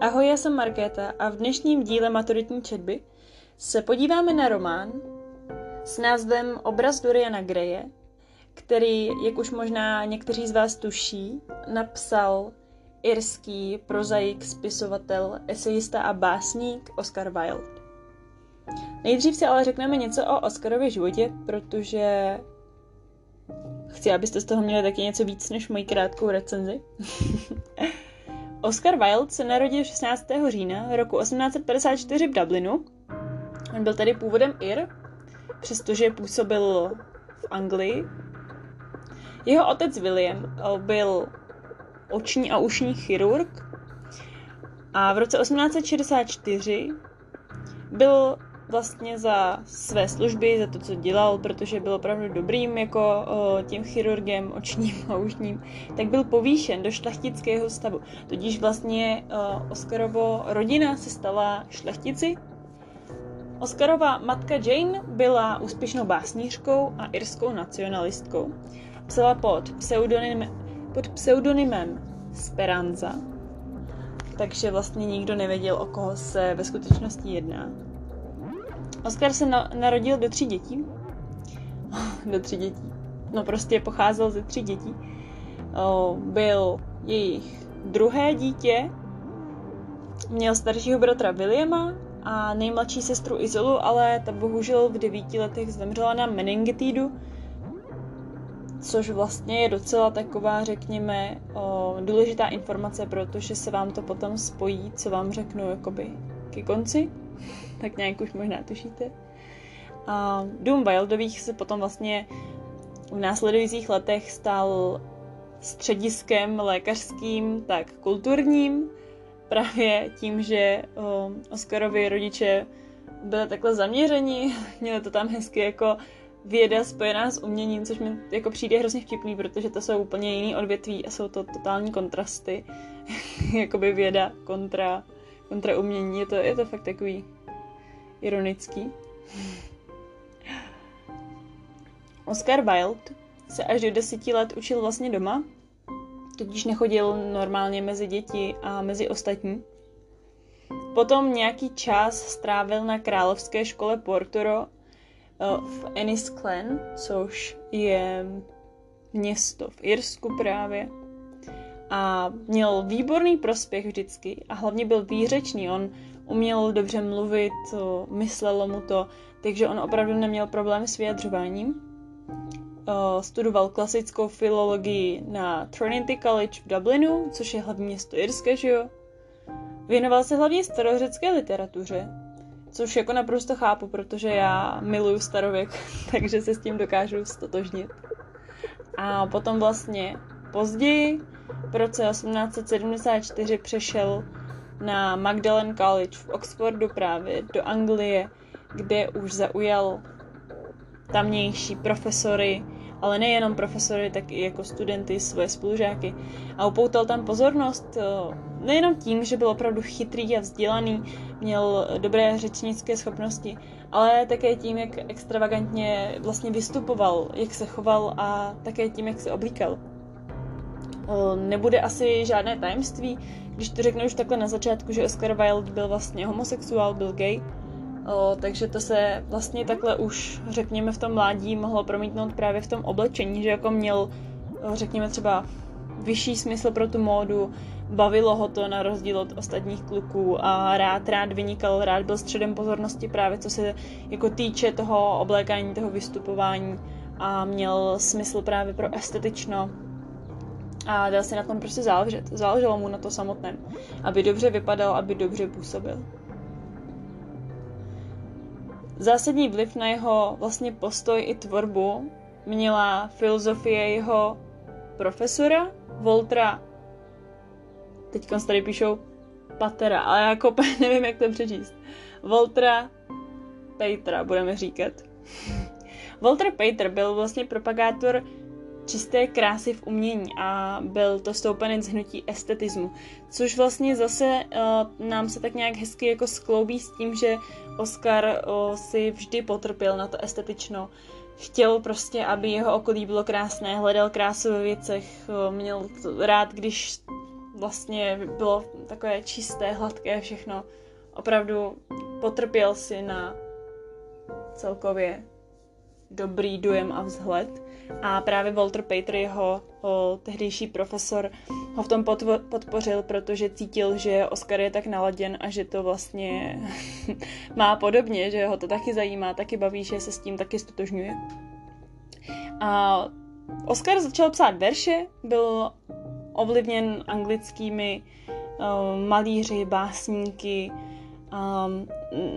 Ahoj, já jsem Markéta a v dnešním díle maturitní četby se podíváme na román s názvem Obraz Doriana Greje, který, jak už možná někteří z vás tuší, napsal irský prozaik, spisovatel, esejista a básník Oscar Wilde. Nejdřív si ale řekneme něco o Oscarově životě, protože chci, abyste z toho měli taky něco víc než moji krátkou recenzi. Oscar Wilde se narodil 16. října roku 1854 v Dublinu. On byl tady původem Ir, přestože působil v Anglii. Jeho otec William byl oční a ušní chirurg a v roce 1864 byl vlastně za své služby, za to, co dělal, protože byl opravdu dobrým jako tím chirurgem očním a ušním, tak byl povýšen do šlechtického stavu. Tudíž vlastně o, Oscarovo rodina se stala šlechtici. Oscarova matka Jane byla úspěšnou básnířkou a irskou nacionalistkou. Psala pod, pseudonym, pod pseudonymem Speranza, takže vlastně nikdo nevěděl, o koho se ve skutečnosti jedná. Oscar se na, narodil do tří dětí. do tří dětí. No prostě pocházel ze tří dětí. O, byl jejich druhé dítě, měl staršího bratra Williama a nejmladší sestru Izolu, ale ta bohužel v devíti letech zemřela na meningitidu, což vlastně je docela taková, řekněme, o, důležitá informace, protože se vám to potom spojí, co vám řeknu jakoby ke konci tak nějak už možná tušíte. A Dům Wildových se potom vlastně v následujících letech stal střediskem lékařským, tak kulturním, právě tím, že Oscarovi rodiče byli takhle zaměření, měli to tam hezky jako věda spojená s uměním, což mi jako přijde hrozně vtipný, protože to jsou úplně jiný odvětví a jsou to totální kontrasty, jakoby věda kontra, kontra umění, je to, je to fakt takový ironický. Oscar Wilde se až do deseti let učil vlastně doma, tudíž nechodil normálně mezi děti a mezi ostatní. Potom nějaký čas strávil na královské škole Portoro eh, v Ennisklen, což je město v Irsku právě. A měl výborný prospěch vždycky a hlavně byl výřečný. On uměl dobře mluvit, myslelo mu to, takže on opravdu neměl problém s vyjadřováním. Studoval klasickou filologii na Trinity College v Dublinu, což je hlavní město Irské, že jo? Věnoval se hlavně starořecké literatuře, což jako naprosto chápu, protože já miluju starověk, takže se s tím dokážu stotožnit. A potom vlastně později, v roce 1874, přešel na Magdalen College v Oxfordu právě do Anglie, kde už zaujal tamnější profesory, ale nejenom profesory, tak i jako studenty, svoje spolužáky. A upoutal tam pozornost eh, nejenom tím, že byl opravdu chytrý a vzdělaný, měl dobré řečnické schopnosti, ale také tím, jak extravagantně vlastně vystupoval, jak se choval a také tím, jak se oblíkal. Nebude asi žádné tajemství, když to řeknu už takhle na začátku, že Oscar Wilde byl vlastně homosexuál, byl gay, o, takže to se vlastně takhle už, řekněme, v tom mládí mohlo promítnout právě v tom oblečení, že jako měl, řekněme, třeba vyšší smysl pro tu módu, bavilo ho to na rozdíl od ostatních kluků a rád, rád vynikal, rád byl středem pozornosti právě co se jako týče toho oblékání, toho vystupování a měl smysl právě pro estetično a dal si na tom prostě záležet. Záleželo mu na to samotném, aby dobře vypadal, aby dobře působil. Zásadní vliv na jeho vlastně postoj i tvorbu měla filozofie jeho profesora Voltra, teď tady píšou Patera, ale jako nevím, jak to přečíst. Voltra Petra, budeme říkat. Walter Pater byl vlastně propagátor čisté krásy v umění a byl to stoupenec hnutí estetismu, což vlastně zase uh, nám se tak nějak hezky jako skloubí s tím, že Oscar uh, si vždy potrpěl na to estetično. Chtěl prostě, aby jeho okolí bylo krásné, hledal krásu ve věcech, uh, měl rád, když vlastně bylo takové čisté, hladké všechno. Opravdu potrpěl si na celkově dobrý dojem a vzhled. A právě Walter Pater, jeho o, tehdejší profesor, ho v tom podpořil, protože cítil, že Oscar je tak naladěn a že to vlastně má podobně, že ho to taky zajímá, taky baví, že se s tím taky stotožňuje. A Oscar začal psát verše, byl ovlivněn anglickými uh, malíři, básníky. Um,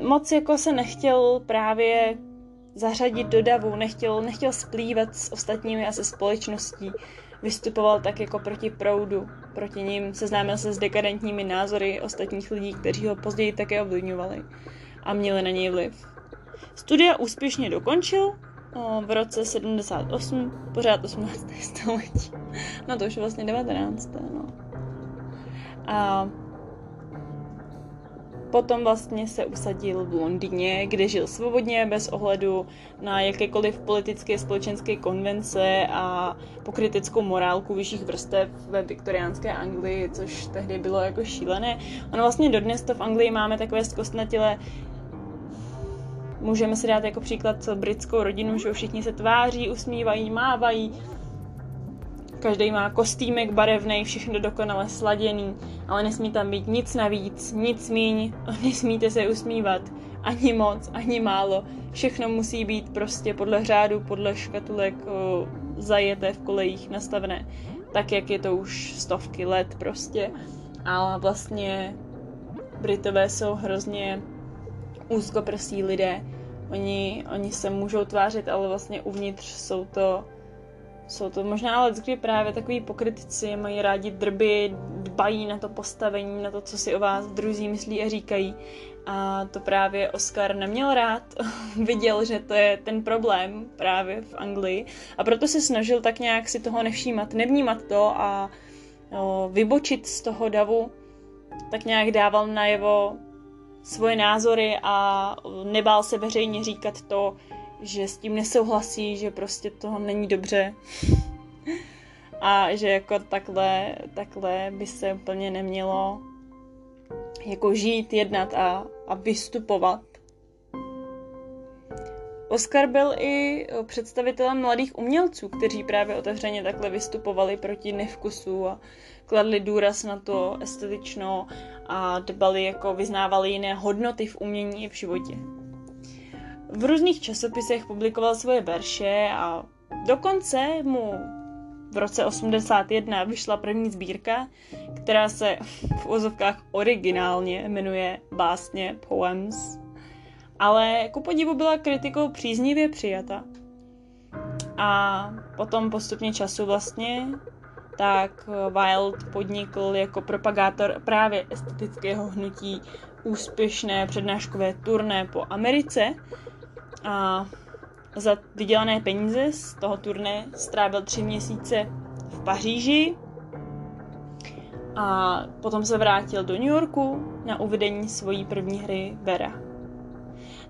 moc jako se nechtěl právě zařadit do davu, nechtěl, nechtěl splývat s ostatními a se společností. Vystupoval tak jako proti proudu, proti ním, seznámil se s dekadentními názory ostatních lidí, kteří ho později také ovlivňovali a měli na něj vliv. Studia úspěšně dokončil v roce 78, pořád 18. století. No to už vlastně 19. No. A potom vlastně se usadil v Londýně, kde žil svobodně, bez ohledu na jakékoliv politické společenské konvence a pokritickou morálku vyšších vrstev ve viktoriánské Anglii, což tehdy bylo jako šílené. Ono vlastně dodnes to v Anglii máme takové zkostnatělé Můžeme si dát jako příklad britskou rodinu, že všichni se tváří, usmívají, mávají. Každý má kostýmek barevný, všechno dokonale sladěný, ale nesmí tam být nic navíc, nic míň, nesmíte se usmívat, ani moc, ani málo. Všechno musí být prostě podle řádu, podle škatulek o, zajeté v kolejích nastavené, tak jak je to už stovky let prostě. A vlastně Britové jsou hrozně úzkoprsí lidé. Oni, oni se můžou tvářit, ale vlastně uvnitř jsou to jsou to možná ale kdy právě takový pokritici, mají rádi drby, dbají na to postavení, na to, co si o vás druzí myslí a říkají. A to právě Oscar neměl rád, viděl, že to je ten problém právě v Anglii. A proto se snažil tak nějak si toho nevšímat, nevnímat to a o, vybočit z toho davu, tak nějak dával najevo svoje názory a nebál se veřejně říkat to, že s tím nesouhlasí, že prostě toho není dobře. A že jako takhle, takhle by se úplně nemělo jako žít, jednat a, a vystupovat. Oscar byl i představitelem mladých umělců, kteří právě otevřeně takhle vystupovali proti nevkusu a kladli důraz na to estetično a dbali jako vyznávali jiné hodnoty v umění i v životě. V různých časopisech publikoval svoje verše a dokonce mu v roce 81 vyšla první sbírka, která se v ozovkách originálně jmenuje Básně Poems, ale ku podivu byla kritikou příznivě přijata. A potom postupně času vlastně tak Wild podnikl jako propagátor právě estetického hnutí úspěšné přednáškové turné po Americe a za vydělané peníze z toho turné strávil tři měsíce v Paříži a potom se vrátil do New Yorku na uvedení svojí první hry Vera.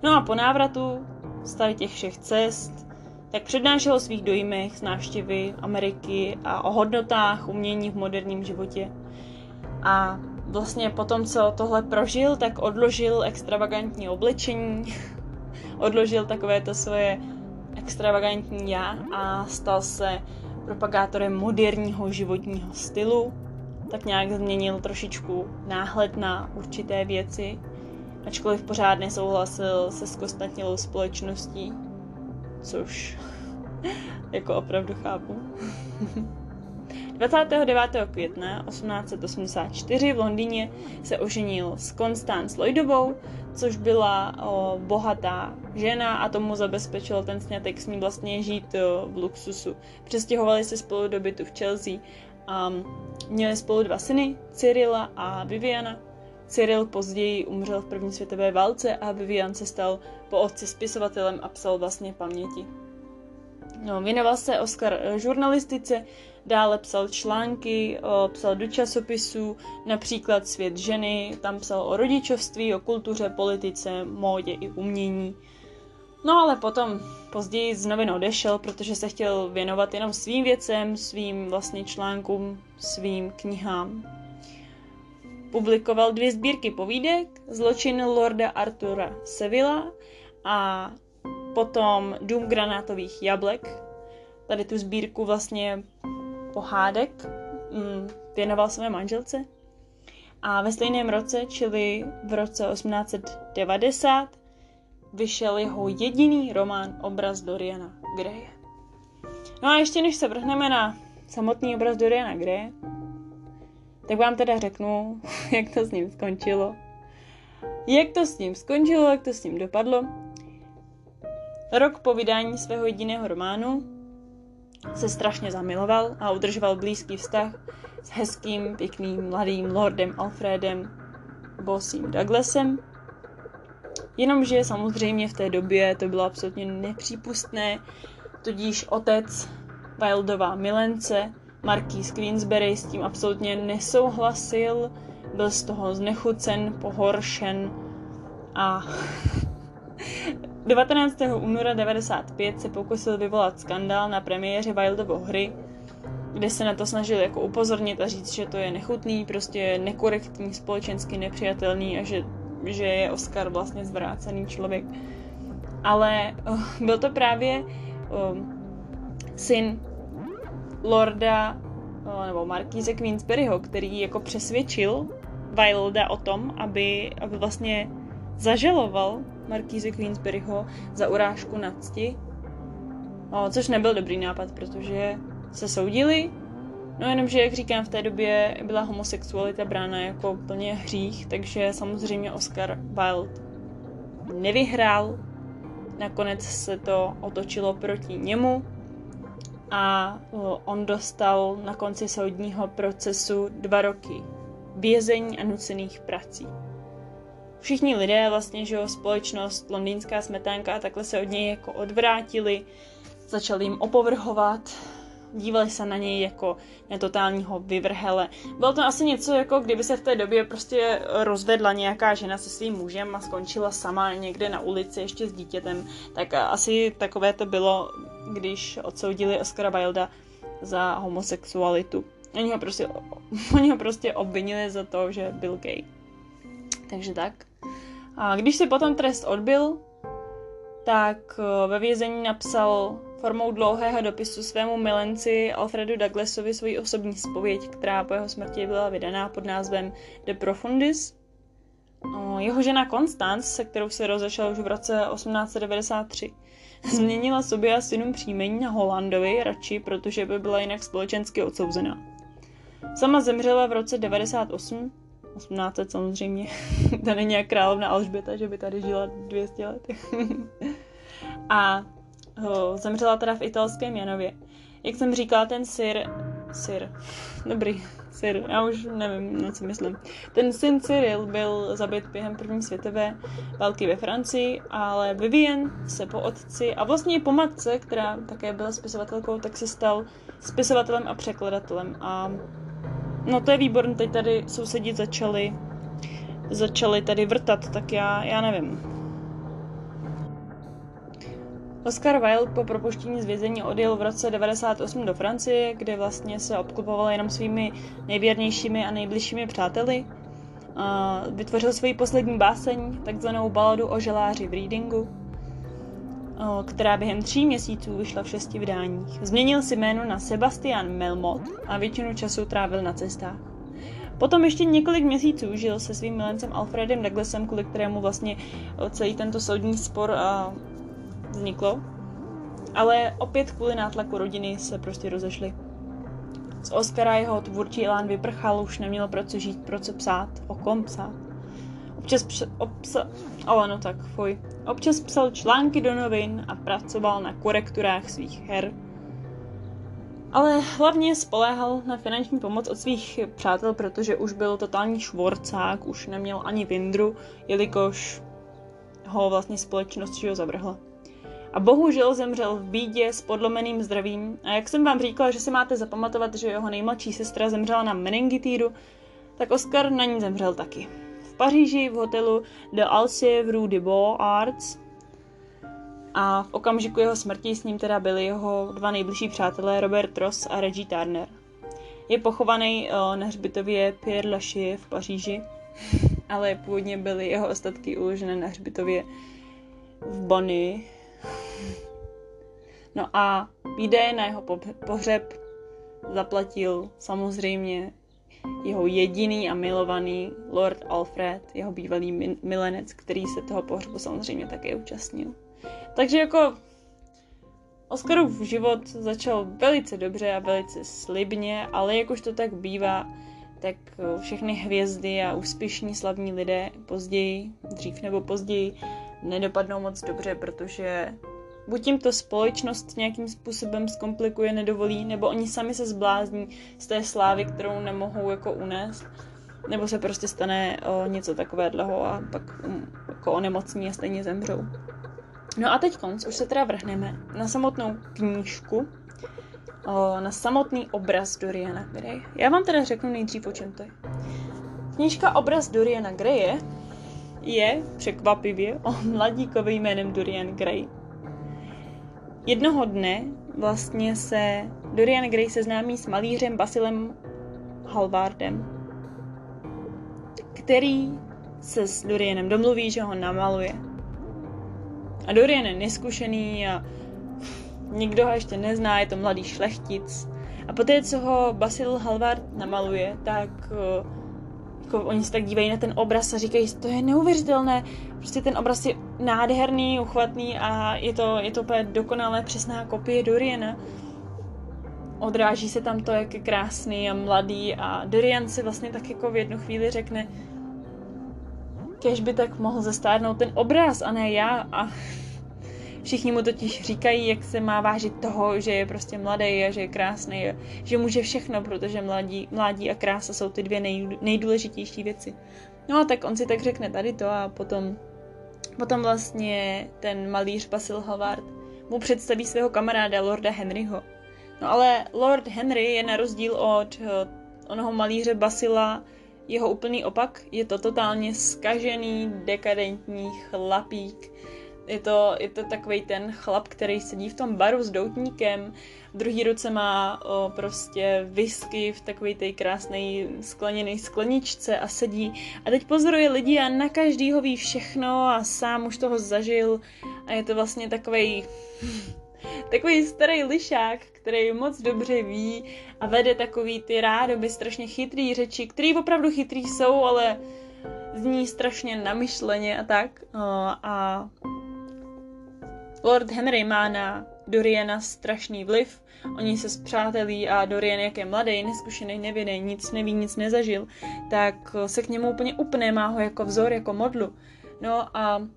No a po návratu z tady těch všech cest tak přednášel o svých dojmech z návštěvy Ameriky a o hodnotách umění v moderním životě. A vlastně po tom, co tohle prožil, tak odložil extravagantní oblečení, odložil takové to svoje extravagantní já a stal se propagátorem moderního životního stylu. Tak nějak změnil trošičku náhled na určité věci, ačkoliv pořád nesouhlasil se zkostnatělou společností, což jako opravdu chápu. 29. května 1884 v Londýně se oženil s Constance Lloydovou, což byla o, bohatá žena a tomu zabezpečil ten snětek s ní vlastně žít o, v luxusu. Přestěhovali se spolu do bytu v Chelsea a měli spolu dva syny, Cyrila a Viviana. Cyril později umřel v první světové válce a Vivian se stal po otci spisovatelem a psal vlastně paměti. No, věnoval se Oscar eh, žurnalistice, dále psal články, psal do časopisů, například Svět ženy, tam psal o rodičovství, o kultuře, politice, módě i umění. No ale potom později z novin odešel, protože se chtěl věnovat jenom svým věcem, svým vlastně článkům, svým knihám. Publikoval dvě sbírky povídek, Zločin Lorda Artura Sevilla a potom Dům granátových jablek. Tady tu sbírku vlastně pohádek mm, věnoval své manželce. A ve stejném roce, čili v roce 1890, vyšel jeho jediný román Obraz Doriana Greje. No a ještě než se vrhneme na samotný obraz Doriana Greje, tak vám teda řeknu, jak to s ním skončilo. Jak to s ním skončilo, jak to s ním dopadlo. Rok po vydání svého jediného románu se strašně zamiloval a udržoval blízký vztah s hezkým, pěkným, mladým lordem Alfredem Bosím Douglasem. Jenomže samozřejmě v té době to bylo absolutně nepřípustné, tudíž otec Wildová milence, Marquis Queensberry s tím absolutně nesouhlasil, byl z toho znechucen, pohoršen a 19. února 95 se pokusil vyvolat skandál na premiéře Wildovo hry, kde se na to snažil jako upozornit a říct, že to je nechutný, prostě nekorektní, společensky nepřijatelný a že, že je Oscar vlastně zvrácený člověk. Ale uh, byl to právě uh, syn Lorda uh, nebo Markíze Queensberryho, který jako přesvědčil Wilda o tom, aby, aby vlastně zažaloval Markíze Queensberryho za urážku na cti, no, což nebyl dobrý nápad, protože se soudili, no jenomže, jak říkám, v té době byla homosexualita brána jako plně hřích, takže samozřejmě Oscar Wilde nevyhrál, nakonec se to otočilo proti němu a on dostal na konci soudního procesu dva roky vězení a nucených prací všichni lidé, vlastně, že jo, společnost, londýnská smetánka a takhle se od něj jako odvrátili, začali jim opovrhovat, dívali se na něj jako na totálního vyvrhele. Bylo to asi něco jako kdyby se v té době prostě rozvedla nějaká žena se svým mužem a skončila sama někde na ulici ještě s dítětem, tak asi takové to bylo, když odsoudili Oscara Wilda za homosexualitu. Oni ho prostě, oni ho prostě obvinili za to, že byl gay. Takže tak. A když si potom trest odbil, tak eh, ve vězení napsal formou dlouhého dopisu svému milenci Alfredu Douglasovi svoji osobní spověď, která po jeho smrti byla vydaná pod názvem De Profundis. Jeho žena Constance, se kterou se rozešel už v roce 1893, změnila sobě a synům příjmení na Holandovi radši, protože by byla jinak společensky odsouzená. Sama zemřela v roce 98 1800 samozřejmě. to není jak královna Alžběta, že by tady žila 200 let. a ho, zemřela teda v italském Janově. Jak jsem říkala, ten sir, sir, dobrý, sir, já už nevím, na co myslím. Ten syn Cyril byl zabit během první světové války ve Francii, ale Vivien se po otci a vlastně i po matce, která také byla spisovatelkou, tak se stal spisovatelem a překladatelem a No to je výborné, teď tady sousedí začali, začali tady vrtat, tak já, já nevím. Oscar Wilde po propuštění z vězení odjel v roce 98 do Francie, kde vlastně se obklopoval jenom svými nejvěrnějšími a nejbližšími přáteli. vytvořil svoji poslední báseň, takzvanou baladu o želáři v Readingu, která během tří měsíců vyšla v šesti vydáních. Změnil si jméno na Sebastian Melmot a většinu času trávil na cestách. Potom ještě několik měsíců žil se svým milencem Alfredem Douglasem, kvůli kterému vlastně celý tento soudní spor vzniklo. Ale opět kvůli nátlaku rodiny se prostě rozešli. Z Oscara jeho tvůrčí elán vyprchal, už neměl pro co žít, pro co psát, o kom psát. Občas, obsa, ale no tak, fuj. Občas psal články do novin a pracoval na korekturách svých her. Ale hlavně spoléhal na finanční pomoc od svých přátel, protože už byl totální švorcák, už neměl ani vindru, jelikož ho vlastně společnost ho zavrhla. A bohužel zemřel v bídě s podlomeným zdravím. A jak jsem vám říkala, že si máte zapamatovat, že jeho nejmladší sestra zemřela na meningitídu, tak Oscar na ní zemřel taky. Paříži v hotelu de Alcie v Rue de Beaux Arts a v okamžiku jeho smrti s ním teda byli jeho dva nejbližší přátelé Robert Ross a Reggie Turner. Je pochovaný uh, na hřbitově Pierre Lachaise v Paříži, ale původně byly jeho ostatky uložené na hřbitově v Bonny. No a výdaje na jeho pohřeb zaplatil samozřejmě jeho jediný a milovaný Lord Alfred, jeho bývalý milenec, který se toho pohřbu samozřejmě také účastnil. Takže jako Oscarův život začal velice dobře a velice slibně, ale jak už to tak bývá, tak všechny hvězdy a úspěšní slavní lidé později, dřív nebo později, nedopadnou moc dobře, protože buď jim to společnost nějakým způsobem zkomplikuje, nedovolí, nebo oni sami se zblázní z té slávy, kterou nemohou jako unést, nebo se prostě stane o, něco takového a pak um, jako onemocní a stejně zemřou. No a teď konc, už se teda vrhneme na samotnou knížku, o, na samotný obraz Doriana Gray. Já vám teda řeknu nejdřív, o čem to je. Knížka Obraz Doriana Graye je překvapivě o mladíkovi jménem Dorian Gray. Jednoho dne vlastně se Dorian Gray seznámí s malířem Basilem Halvardem, který se s Dorianem domluví, že ho namaluje. A Dorian je neskušený a nikdo ho ještě nezná, je to mladý šlechtic. A poté, co ho Basil Halvard namaluje, tak uh, jako oni se tak dívají na ten obraz a říkají, to je neuvěřitelné, prostě ten obraz je nádherný, uchvatný a je to, je to úplně dokonalé přesná kopie Doriana. Odráží se tam to, jak je krásný a mladý a Dorian si vlastně tak jako v jednu chvíli řekne, kež by tak mohl zestárnout ten obraz a ne já a Všichni mu totiž říkají, jak se má vážit toho, že je prostě mladý a že je krásný a že může všechno, protože mladí, mladí a krása jsou ty dvě nej, nejdůležitější věci. No a tak on si tak řekne tady to a potom, potom vlastně ten malíř Basil Havard mu představí svého kamaráda Lorda Henryho. No ale Lord Henry je na rozdíl od uh, onoho malíře Basila jeho úplný opak. Je to totálně skažený, dekadentní chlapík, je to, je to takový ten chlap, který sedí v tom baru s doutníkem, v druhé ruce má o, prostě whisky v takový té krásné skleněné skleničce a sedí a teď pozoruje lidi a na každýho ví všechno a sám už toho zažil a je to vlastně takový takový starý lišák, který moc dobře ví a vede takový ty rádoby strašně chytrý řeči, který opravdu chytrý jsou, ale zní strašně namyšleně a tak. O, a Lord Henry má na Doriana strašný vliv, oni se zpřátelí a Dorian, jak je mladý, neskušený, nevědej, nic neví, nic nezažil, tak se k němu úplně upne, má ho jako vzor, jako modlu. No a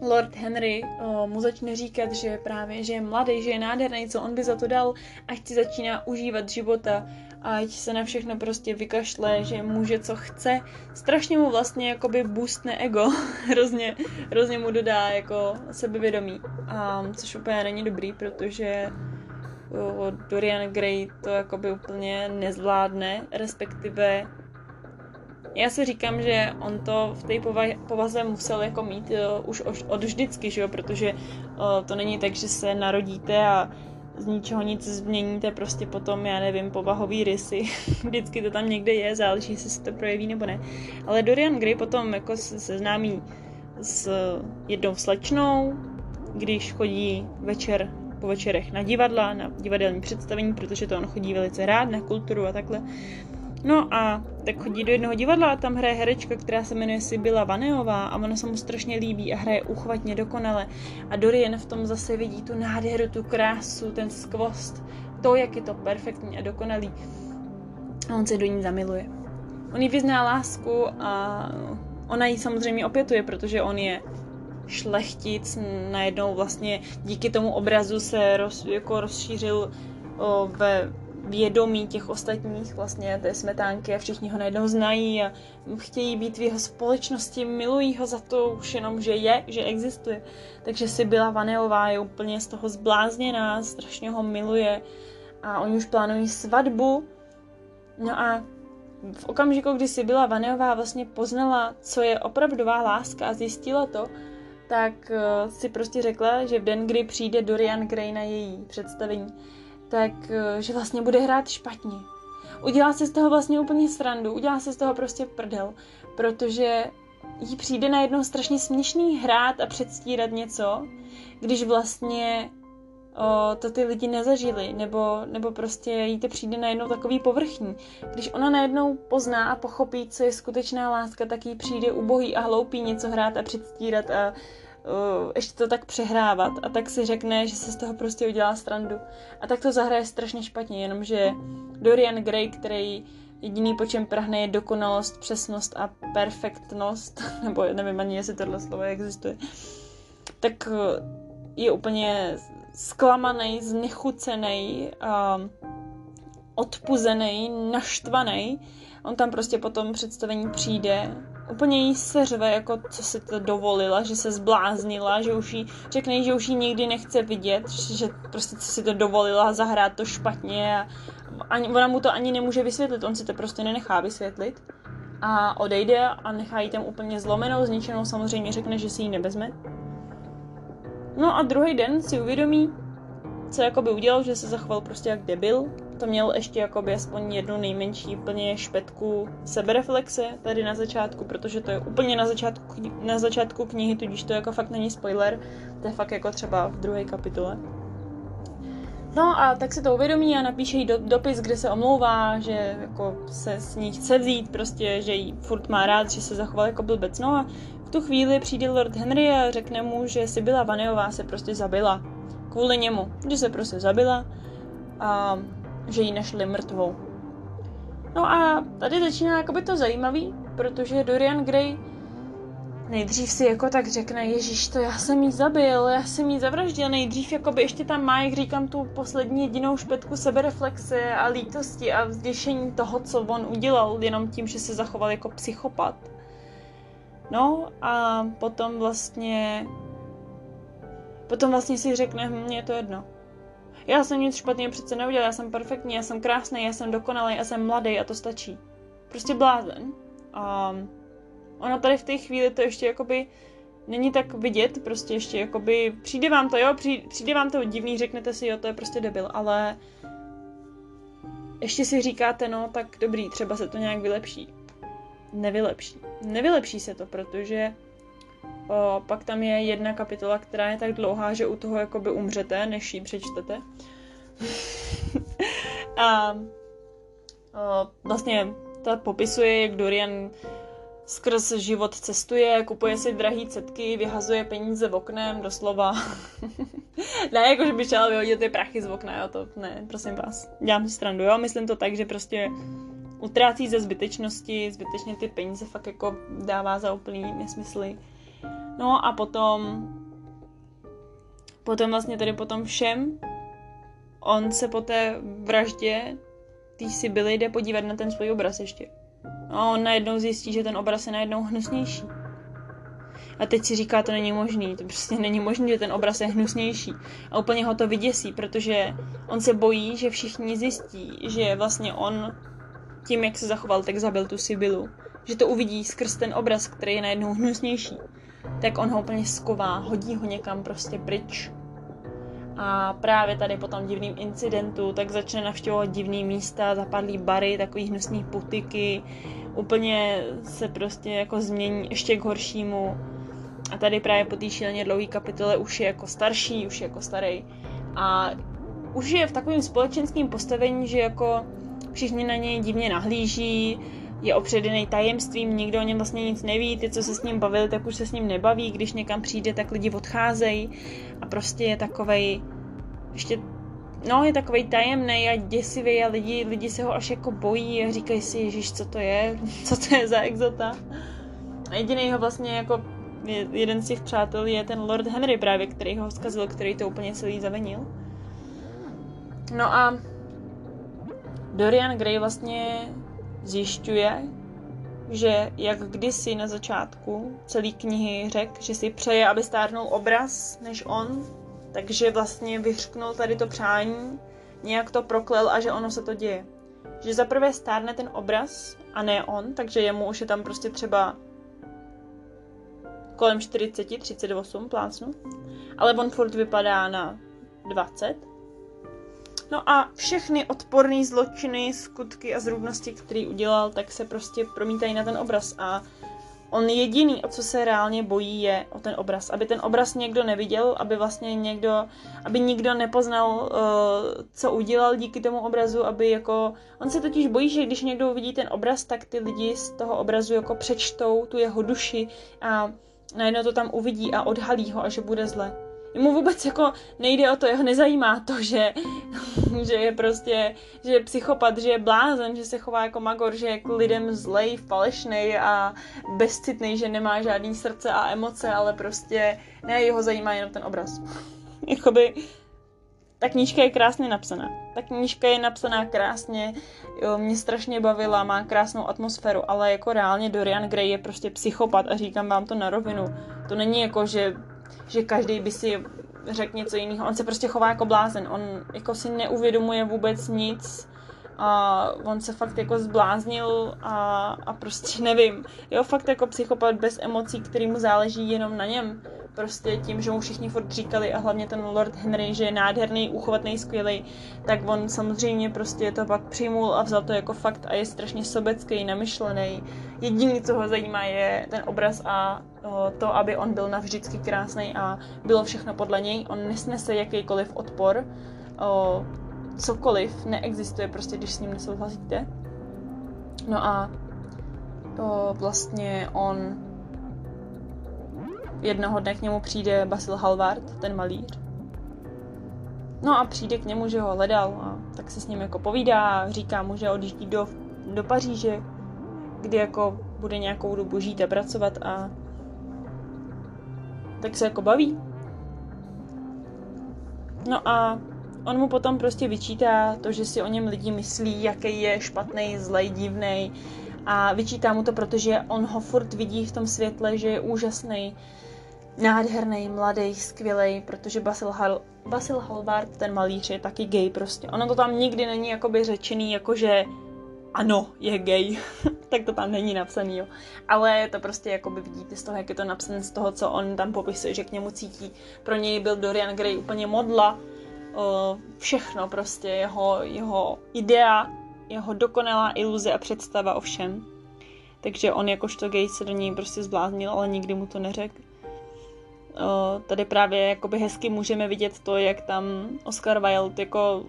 Lord Henry o, mu začne říkat, že právě, že je mladý, že je nádherný, co on by za to dal, ať si začíná užívat života, ať se na všechno prostě vykašle, že může, co chce. Strašně mu vlastně jakoby boostne ego, hrozně, hrozně mu dodá jako sebevědomí, a, což úplně není dobrý, protože o, Dorian Gray to jakoby úplně nezvládne, respektive já si říkám, že on to v té povaze musel jako mít uh, už od vždycky, že jo? protože uh, to není tak, že se narodíte a z ničeho nic změníte prostě potom, já nevím, povahový rysy. Vždycky to tam někde je, záleží, jestli se to projeví nebo ne. Ale Dorian Gray potom jako se seznámí s jednou slečnou, když chodí večer po večerech na divadla, na divadelní představení, protože to on chodí velice rád, na kulturu a takhle. No a tak chodí do jednoho divadla a tam hraje herečka, která se jmenuje Sibila Vaneová a ona se mu strašně líbí a hraje uchvatně dokonale. A Dorian v tom zase vidí tu nádheru, tu krásu, ten skvost, to, jak je to perfektní a dokonalý. A on se do ní zamiluje. On jí vyzná lásku a ona ji samozřejmě opětuje, protože on je šlechtic, najednou vlastně díky tomu obrazu se roz, jako rozšířil o, ve vědomí těch ostatních vlastně té smetánky a všichni ho najednou znají a chtějí být v jeho společnosti, milují ho za to už jenom, že je, že existuje. Takže si byla Vaneová je úplně z toho zblázněná, strašně ho miluje a oni už plánují svatbu. No a v okamžiku, kdy si byla Vaneová vlastně poznala, co je opravdová láska a zjistila to, tak uh, si prostě řekla, že v den, kdy přijde Dorian Gray na její představení, tak eh, že vlastně bude hrát špatně. Udělá se z toho vlastně úplně srandu, udělá se z toho prostě prdel, protože jí přijde najednou strašně směšný hrát a předstírat něco, když vlastně o, to ty lidi nezažili, nebo, nebo prostě jí to přijde najednou takový povrchní. Když ona najednou pozná a pochopí, co je skutečná láska, tak jí přijde ubohý a hloupý něco hrát a předstírat a uh, ještě to tak přehrávat a tak si řekne, že se z toho prostě udělá strandu. A tak to zahraje strašně špatně, jenomže Dorian Gray, který jediný po čem prahne je dokonalost, přesnost a perfektnost, nebo nevím ani, jestli tohle slovo existuje, tak je úplně zklamaný, znechucený, um, odpuzený, naštvaný. On tam prostě po tom představení přijde, úplně jí seřve, jako co si to dovolila, že se zbláznila, že už jí, řekne že už jí nikdy nechce vidět, že prostě co si to dovolila zahrát to špatně a ani, ona mu to ani nemůže vysvětlit, on si to prostě nenechá vysvětlit a odejde a nechá jí tam úplně zlomenou, zničenou, samozřejmě řekne, že si ji nevezme No a druhý den si uvědomí, co jakoby udělal, že se zachoval prostě jak debil. To měl ještě jakoby aspoň jednu nejmenší úplně špetku sebereflexe tady na začátku, protože to je úplně na začátku, na začátku knihy, tudíž to jako fakt není spoiler, to je fakt jako třeba v druhé kapitole. No a tak se to uvědomí a napíše jí do, dopis, kde se omlouvá, že jako se s ní chce vzít, prostě, že jí furt má rád, že se zachoval jako blbec. No a tu chvíli přijde Lord Henry a řekne mu, že Sibyla Vaneová se prostě zabila. Kvůli němu. Že se prostě zabila a že ji našli mrtvou. No a tady začíná jakoby to zajímavý, protože Dorian Gray nejdřív si jako tak řekne, Ježíš, to já jsem jí zabil, já jsem jí zavraždil, nejdřív jako by ještě tam má, jak říkám, tu poslední jedinou špetku sebereflexe a lítosti a vzděšení toho, co on udělal, jenom tím, že se zachoval jako psychopat. No a potom vlastně potom vlastně si řekne, hm, je to jedno. Já jsem nic špatného přece neudělal, já jsem perfektní, já jsem krásný, já jsem dokonalý, já jsem mladý a to stačí. Prostě blázen. A ona tady v té chvíli to ještě jakoby není tak vidět, prostě ještě jakoby přijde vám to, jo, přijde vám to divný, řeknete si, jo, to je prostě debil, ale ještě si říkáte, no, tak dobrý, třeba se to nějak vylepší nevylepší. Nevylepší se to, protože o, pak tam je jedna kapitola, která je tak dlouhá, že u toho jakoby umřete, než ji přečtete. a o, vlastně ta popisuje, jak Dorian skrz život cestuje, kupuje si drahý cetky, vyhazuje peníze v oknem, doslova. ne, jako že by šel vyhodit ty prachy z okna, jo, to ne, prosím vás. Dělám si strandu, jo, myslím to tak, že prostě utrácí ze zbytečnosti, zbytečně ty peníze fakt jako dává za úplný nesmysly. No a potom, potom vlastně tady potom všem, on se po té vraždě tý si byli jde podívat na ten svůj obraz ještě. A on najednou zjistí, že ten obraz je najednou hnusnější. A teď si říká, to není možný, to prostě není možné, že ten obraz je hnusnější. A úplně ho to vyděsí, protože on se bojí, že všichni zjistí, že vlastně on tím, jak se zachoval, tak zabil tu Sibylu. Že to uvidí skrz ten obraz, který je najednou hnusnější. Tak on ho úplně sková, hodí ho někam prostě pryč. A právě tady po tom divným incidentu tak začne navštěvovat divný místa, zapadlý bary, takový hnusný putiky, úplně se prostě jako změní ještě k horšímu. A tady právě po té šíleně dlouhé kapitole už je jako starší, už je jako starý. A už je v takovém společenském postavení, že jako všichni na něj divně nahlíží, je opředený tajemstvím, nikdo o něm vlastně nic neví, ty, co se s ním bavili, tak už se s ním nebaví, když někam přijde, tak lidi odcházejí a prostě je takovej, ještě, no je takovej tajemný a děsivý a lidi, lidi se ho až jako bojí a říkají si, ježiš, co to je, co to je za exota. A jediný ho vlastně jako jeden z těch přátel je ten Lord Henry právě, který ho zkazil, který to úplně celý zavenil. No a Dorian Gray vlastně zjišťuje, že jak kdysi na začátku celé knihy řekl, že si přeje, aby stárnul obraz než on, takže vlastně vyřknul tady to přání, nějak to proklel a že ono se to děje. Že zaprvé stárne ten obraz a ne on, takže jemu už je tam prostě třeba kolem 40, 38 plácnu, ale on furt vypadá na 20 No a všechny odporné zločiny, skutky a zrůdnosti, které udělal, tak se prostě promítají na ten obraz a on jediný, o co se reálně bojí, je o ten obraz. Aby ten obraz někdo neviděl, aby vlastně někdo, aby nikdo nepoznal, uh, co udělal díky tomu obrazu, aby jako, on se totiž bojí, že když někdo uvidí ten obraz, tak ty lidi z toho obrazu jako přečtou tu jeho duši a najednou to tam uvidí a odhalí ho a že bude zle mu vůbec jako nejde o to, jeho nezajímá to, že, že je prostě, že je psychopat, že je blázen, že se chová jako magor, že je k lidem zlej, falešný a bezcitný, že nemá žádný srdce a emoce, ale prostě ne, jeho zajímá jenom ten obraz. Jakoby ta knížka je krásně napsaná. Ta knížka je napsaná krásně, jo, mě strašně bavila, má krásnou atmosféru, ale jako reálně Dorian Gray je prostě psychopat a říkám vám to na rovinu. To není jako, že že každý by si řekl něco jiného. On se prostě chová jako blázen. On jako si neuvědomuje vůbec nic. A on se fakt jako zbláznil a, a prostě nevím. Jo, fakt jako psychopat bez emocí, který mu záleží jenom na něm prostě tím, že mu všichni furt říkali a hlavně ten Lord Henry, že je nádherný, úchovatný, skvělý, tak on samozřejmě prostě to pak přijmul a vzal to jako fakt a je strašně sobecký, namyšlený. Jediný, co ho zajímá, je ten obraz a to, aby on byl navždycky krásný a bylo všechno podle něj. On nesnese jakýkoliv odpor, o, cokoliv neexistuje prostě, když s ním nesouhlasíte. No a to vlastně on jednoho dne k němu přijde Basil Halvard, ten malíř. No a přijde k němu, že ho hledal a tak se s ním jako povídá říká mu, že odjíždí do, do Paříže, kdy jako bude nějakou dobu žít a pracovat a tak se jako baví. No a on mu potom prostě vyčítá to, že si o něm lidi myslí, jaký je špatný, zlej, divný. A vyčítá mu to, protože on ho furt vidí v tom světle, že je úžasný, nádherný, mladý, skvělý, protože Basil, Hal, Basil Halvard, ten malíř, je taky gay prostě. Ono to tam nikdy není jakoby řečený, jakože ano, je gay, tak to tam není napsaný, jo. Ale to prostě jakoby vidíte z toho, jak je to napsané, z toho, co on tam popisuje, že k němu cítí. Pro něj byl Dorian Gray úplně modla, všechno prostě, jeho, jeho idea, jeho dokonalá iluze a představa o všem. Takže on jakožto gay se do něj prostě zbláznil, ale nikdy mu to neřekl tady právě jakoby hezky můžeme vidět to, jak tam Oscar Wilde jako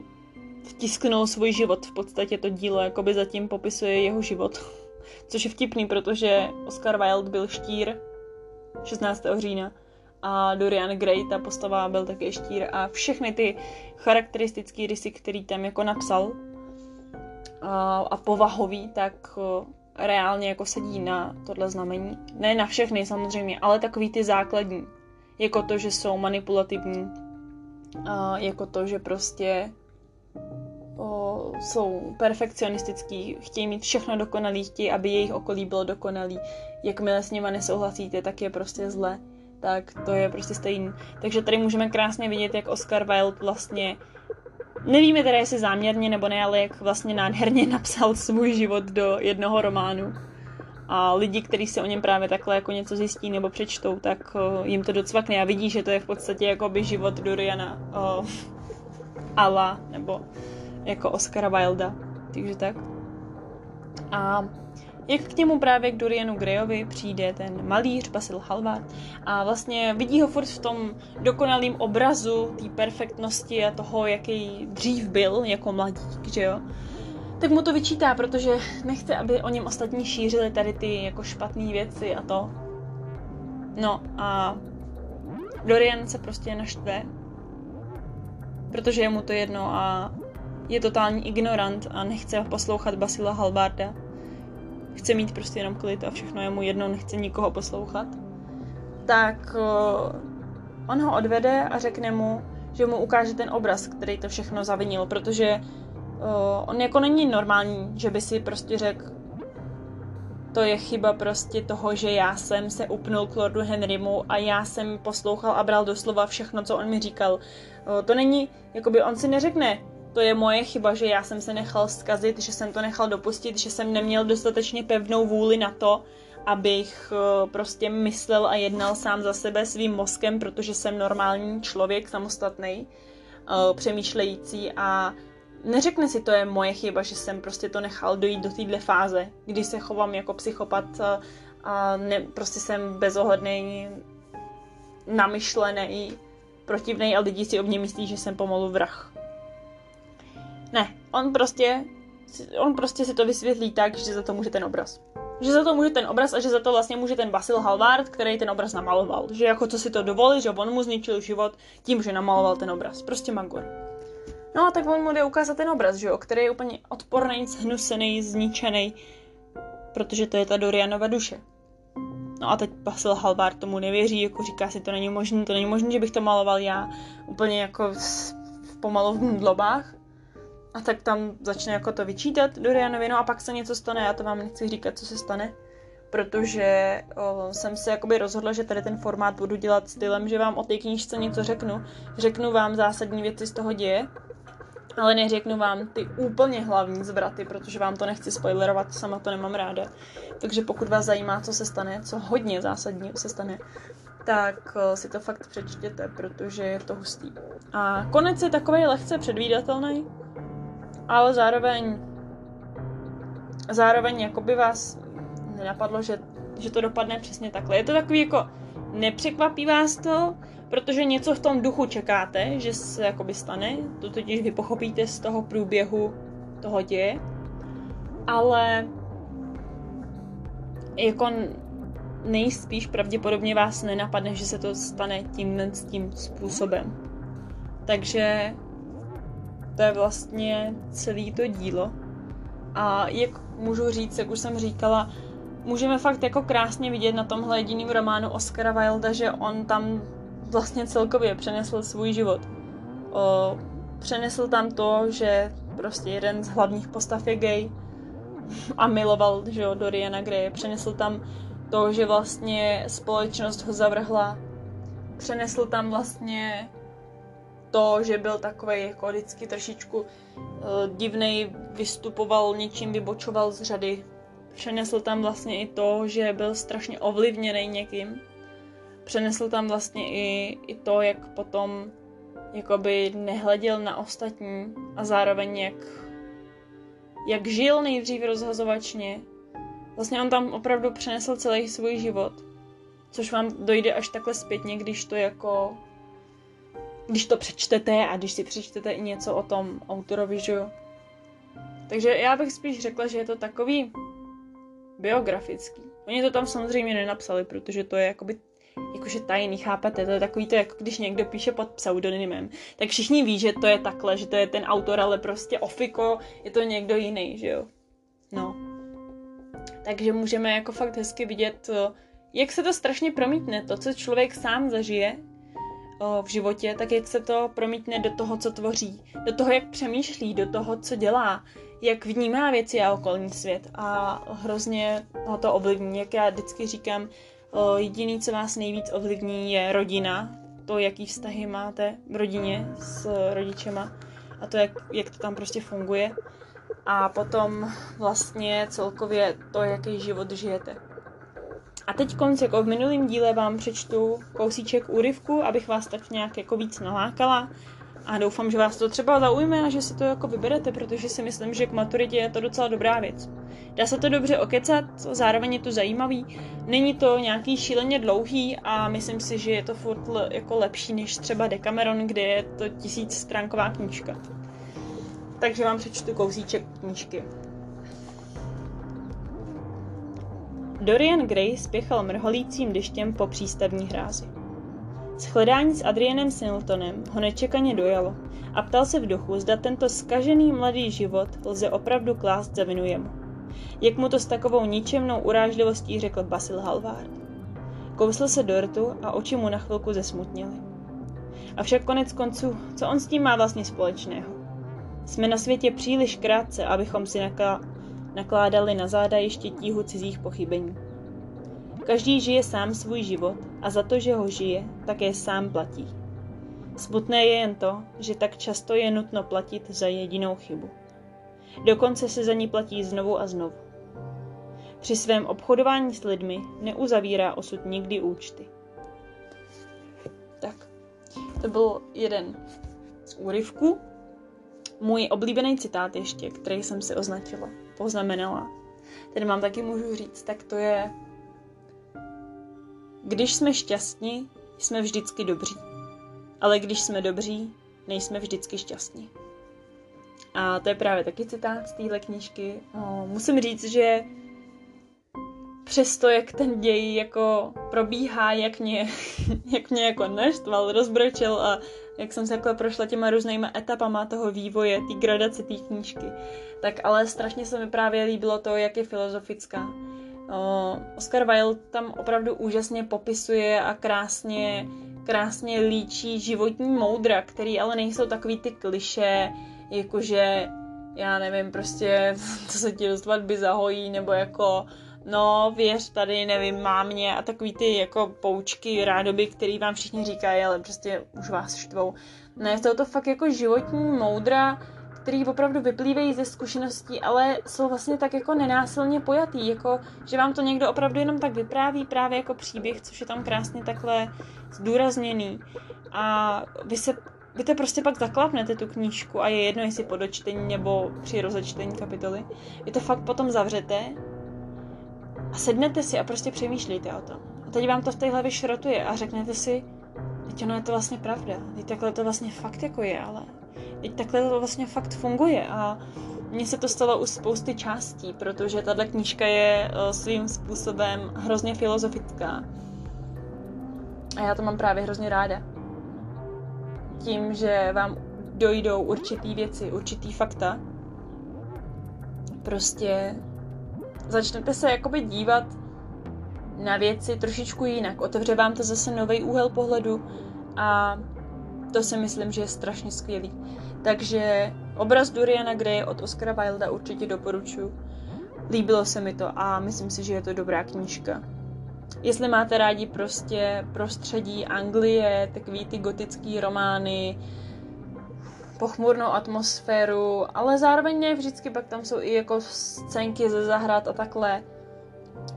vtisknul svůj život. V podstatě to dílo jakoby zatím popisuje jeho život. Což je vtipný, protože Oscar Wilde byl štír 16. října a Dorian Gray, ta postava, byl také štír a všechny ty charakteristické rysy, který tam jako napsal a, a povahový, tak reálně jako sedí na tohle znamení. Ne na všechny samozřejmě, ale takový ty základní jako to, že jsou manipulativní, a jako to, že prostě o, jsou perfekcionistický, chtějí mít všechno dokonalý, chtějí, aby jejich okolí bylo dokonalý. Jakmile s nima nesouhlasíte, tak je prostě zle. Tak to je prostě stejný. Takže tady můžeme krásně vidět, jak Oscar Wilde vlastně Nevíme teda, jestli záměrně nebo ne, ale jak vlastně nádherně napsal svůj život do jednoho románu a lidi, kteří se o něm právě takhle jako něco zjistí nebo přečtou, tak uh, jim to docvakne a vidí, že to je v podstatě jako by život Doriana uh, Ala nebo jako Oscara Wilda. Takže tak. A jak k němu právě k Dorianu Greyovi přijde ten malíř Basil Halvard a vlastně vidí ho furt v tom dokonalém obrazu té perfektnosti a toho, jaký dřív byl jako mladík, že jo tak mu to vyčítá, protože nechce, aby o něm ostatní šířili tady ty jako špatné věci a to. No a Dorian se prostě naštve, protože je mu to jedno a je totální ignorant a nechce poslouchat Basila Halbarda. Chce mít prostě jenom klid a všechno je mu jedno, nechce nikoho poslouchat. Tak on ho odvede a řekne mu, že mu ukáže ten obraz, který to všechno zavinil, protože uh, on jako není normální, že by si prostě řekl, to je chyba prostě toho, že já jsem se upnul k Lordu Henrymu a já jsem poslouchal a bral doslova všechno, co on mi říkal. Uh, to není, jakoby on si neřekne, to je moje chyba, že já jsem se nechal zkazit, že jsem to nechal dopustit, že jsem neměl dostatečně pevnou vůli na to, abych uh, prostě myslel a jednal sám za sebe svým mozkem, protože jsem normální člověk, samostatný, uh, přemýšlející a neřekne si, to je moje chyba, že jsem prostě to nechal dojít do téhle fáze, kdy se chovám jako psychopat a, a ne, prostě jsem bezohledný, namyšlený, protivný a lidi si o mě myslí, že jsem pomalu vrah. Ne, on prostě, on prostě si to vysvětlí tak, že za to může ten obraz. Že za to může ten obraz a že za to vlastně může ten Basil Halvard, který ten obraz namaloval. Že jako co si to dovolí, že on mu zničil život tím, že namaloval ten obraz. Prostě Magor. No a tak on mu jde ukázat ten obraz, že jo, který je úplně odporný, zhnusený, zničený, protože to je ta Dorianova duše. No a teď Basil Halvard tomu nevěří, jako říká si, to není možné, to není možné, že bych to maloval já úplně jako v pomalu v mdlobách. A tak tam začne jako to vyčítat Dorianovi, no a pak se něco stane, já to vám nechci říkat, co se stane, protože o, jsem se jakoby rozhodla, že tady ten formát budu dělat stylem, že vám o té knížce něco řeknu, řeknu vám zásadní věci z toho děje, ale neřeknu vám ty úplně hlavní zvraty, protože vám to nechci spoilerovat, sama to nemám ráda. Takže pokud vás zajímá, co se stane, co hodně zásadní se stane, tak si to fakt přečtěte, protože je to hustý. A konec je takový lehce předvídatelný, ale zároveň zároveň jako by vás nenapadlo, že, že to dopadne přesně takhle. Je to takový jako nepřekvapí vás to, protože něco v tom duchu čekáte, že se jakoby stane, to totiž vy pochopíte z toho průběhu toho děje, ale jako nejspíš pravděpodobně vás nenapadne, že se to stane tím tím způsobem. Takže to je vlastně celý to dílo. A jak můžu říct, jak už jsem říkala, můžeme fakt jako krásně vidět na tomhle jediným románu Oscara Wilda, že on tam vlastně celkově přenesl svůj život. O, přenesl tam to, že prostě jeden z hlavních postav je gay a miloval že jo, Doriana Gray. Přenesl tam to, že vlastně společnost ho zavrhla. Přenesl tam vlastně to, že byl takový jako vždycky trošičku uh, divnej, vystupoval něčím, vybočoval z řady. Přenesl tam vlastně i to, že byl strašně ovlivněný někým přenesl tam vlastně i, i to, jak potom jakoby nehleděl na ostatní a zároveň jak, jak žil nejdřív rozhazovačně. Vlastně on tam opravdu přenesl celý svůj život, což vám dojde až takhle zpětně, když to jako když to přečtete a když si přečtete i něco o tom autorovi, že jo. Takže já bych spíš řekla, že je to takový biografický. Oni to tam samozřejmě nenapsali, protože to je jakoby jakože tajný, chápete? To je takový to, jako když někdo píše pod pseudonymem, tak všichni ví, že to je takhle, že to je ten autor, ale prostě ofiko je to někdo jiný, že jo? No. Takže můžeme jako fakt hezky vidět, jak se to strašně promítne, to, co člověk sám zažije v životě, tak jak se to promítne do toho, co tvoří, do toho, jak přemýšlí, do toho, co dělá, jak vnímá věci a okolní svět. A hrozně ho to ovlivní, jak já vždycky říkám, Jediný, co vás nejvíc ovlivní, je rodina, to, jaký vztahy máte v rodině s rodičema. A to, jak, jak to tam prostě funguje. A potom vlastně celkově to, jaký život žijete. A teď konc, jako v minulém díle vám přečtu kousíček úryvku, abych vás tak nějak jako víc nalákala a doufám, že vás to třeba zaujme a že si to jako vyberete, protože si myslím, že k maturitě je to docela dobrá věc. Dá se to dobře okecat, zároveň je to zajímavý. Není to nějaký šíleně dlouhý a myslím si, že je to furt jako lepší než třeba Decameron, kde je to tisíc stránková knížka. Takže vám přečtu kousíček knížky. Dorian Gray spěchal mrholícím deštěm po přístavní hrázi. Shledání s Adrianem Singletonem ho nečekaně dojalo a ptal se v duchu, zda tento skažený mladý život lze opravdu klást za vinu jemu. Jak mu to s takovou ničemnou urážlivostí řekl Basil Halvard. Kousl se do rtu a oči mu na chvilku zesmutnily. Avšak konec konců, co on s tím má vlastně společného? Jsme na světě příliš krátce, abychom si nakládali na záda ještě tíhu cizích pochybení. Každý žije sám svůj život a za to, že ho žije, také sám platí. Smutné je jen to, že tak často je nutno platit za jedinou chybu. Dokonce se za ní platí znovu a znovu. Při svém obchodování s lidmi neuzavírá osud nikdy účty. Tak, to byl jeden z úryvků. Můj oblíbený citát ještě, který jsem si označila, poznamenala, ten mám taky můžu říct, tak to je Když jsme šťastní, jsme vždycky dobří. Ale když jsme dobří, nejsme vždycky šťastní. A to je právě taky citát z téhle knížky. Musím říct, že přesto, jak ten děj jako probíhá, jak mě, jak mě jako naštval, rozbročil a jak jsem se jako prošla těma různýma etapama toho vývoje, té gradace té knížky, tak ale strašně se mi právě líbilo to, jak je filozofická. Oscar Wilde tam opravdu úžasně popisuje a krásně, krásně líčí životní moudra, který ale nejsou takový ty kliše, jakože já nevím, prostě to se ti do svatby zahojí, nebo jako no věř tady, nevím, mámě a takový ty jako poučky, rádoby, který vám všichni říkají, ale prostě už vás štvou. Ne, to to fakt jako životní moudra, který opravdu vyplývají ze zkušeností, ale jsou vlastně tak jako nenásilně pojatý, jako že vám to někdo opravdu jenom tak vypráví právě jako příběh, což je tam krásně takhle zdůrazněný. A vy se vy to prostě pak zaklapnete tu knížku a je jedno, jestli po dočtení nebo při rozečtení kapitoly. Vy to fakt potom zavřete a sednete si a prostě přemýšlíte o tom. A teď vám to v té hlavě šrotuje a řeknete si, teď ono je to vlastně pravda, teď takhle to vlastně fakt jako je, ale teď takhle to vlastně fakt funguje a mně se to stalo u spousty částí, protože tahle knížka je eh, svým způsobem hrozně filozofická. A já to mám právě hrozně ráda. Tím, že vám dojdou určitý věci, určitý fakta, prostě začnete se jakoby dívat na věci trošičku jinak. Otevře vám to zase nový úhel pohledu a to si myslím, že je strašně skvělý. Takže obraz Doriana Gray od Oscara Wilda určitě doporučuji. Líbilo se mi to a myslím si, že je to dobrá knížka. Jestli máte rádi prostě prostředí Anglie, takový ty gotický romány, pochmurnou atmosféru, ale zároveň vždycky, pak tam jsou i jako scénky ze zahrad a takhle.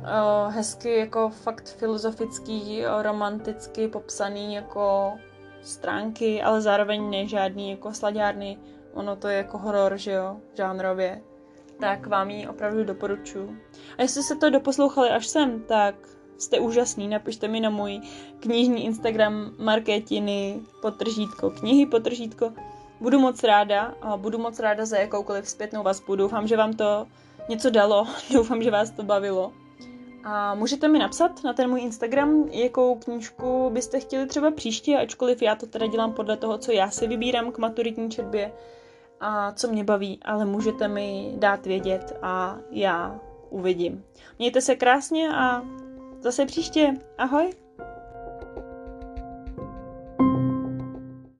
Uh, hezky jako fakt filozofický, romanticky popsaný jako stránky, ale zároveň ne žádný jako slaďárny. Ono to je jako horor, že jo, žánrově. Tak vám ji opravdu doporučuji. A jestli jste to doposlouchali až sem, tak jste úžasný, napište mi na můj knižní Instagram Markétiny, potržítko, knihy, potržítko Budu moc ráda a budu moc ráda za jakoukoliv zpětnou vazbu. Doufám, že vám to něco dalo, doufám, že vás to bavilo. A můžete mi napsat na ten můj Instagram, jakou knížku byste chtěli třeba příště, ačkoliv já to teda dělám podle toho, co já si vybírám k maturitní četbě a co mě baví, ale můžete mi dát vědět a já uvidím. Mějte se krásně a zase příště. Ahoj!